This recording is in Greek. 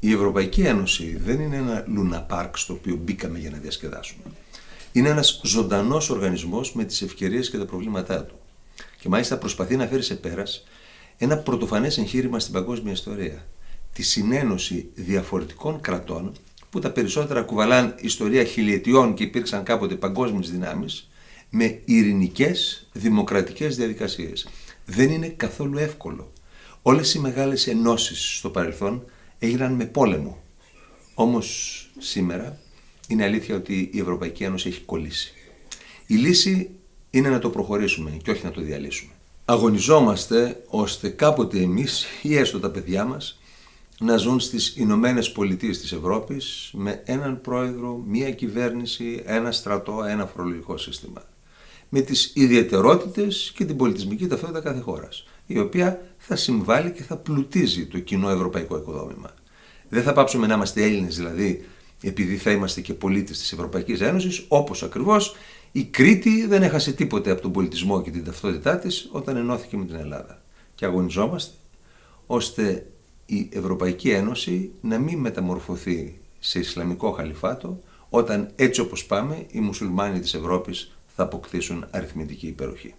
Η Ευρωπαϊκή Ένωση δεν είναι ένα λουναπάρκ στο οποίο μπήκαμε για να διασκεδάσουμε. Είναι ένας ζωντανός οργανισμός με τις ευκαιρίες και τα προβλήματά του. Και μάλιστα προσπαθεί να φέρει σε πέρας ένα πρωτοφανές εγχείρημα στην παγκόσμια ιστορία. Τη συνένωση διαφορετικών κρατών που τα περισσότερα κουβαλάν ιστορία χιλιετιών και υπήρξαν κάποτε παγκόσμιες δυνάμεις με ειρηνικές δημοκρατικές διαδικασίες. Δεν είναι καθόλου εύκολο. Όλες οι μεγάλες ενώσεις στο παρελθόν έγιναν με πόλεμο. Όμως σήμερα είναι αλήθεια ότι η Ευρωπαϊκή Ένωση έχει κολλήσει. Η λύση είναι να το προχωρήσουμε και όχι να το διαλύσουμε. Αγωνιζόμαστε ώστε κάποτε εμείς ή έστω τα παιδιά μας να ζουν στις Ηνωμένες Πολιτείες της Ευρώπης με έναν πρόεδρο, μία κυβέρνηση, ένα στρατό, ένα φορολογικό σύστημα. Με τις ιδιαιτερότητες και την πολιτισμική ταυτότητα κάθε χώρας, η οποία θα συμβάλλει και θα πλουτίζει το κοινό ευρωπαϊκό οικοδόμημα. Δεν θα πάψουμε να είμαστε Έλληνες δηλαδή επειδή θα είμαστε και πολίτες της Ευρωπαϊκής Ένωσης, όπως ακριβώς η Κρήτη δεν έχασε τίποτε από τον πολιτισμό και την ταυτότητά της όταν ενώθηκε με την Ελλάδα. Και αγωνιζόμαστε ώστε η Ευρωπαϊκή Ένωση να μην μεταμορφωθεί σε Ισλαμικό χαλιφάτο όταν έτσι όπως πάμε οι μουσουλμάνοι της Ευρώπης θα αποκτήσουν αριθμητική υπεροχή.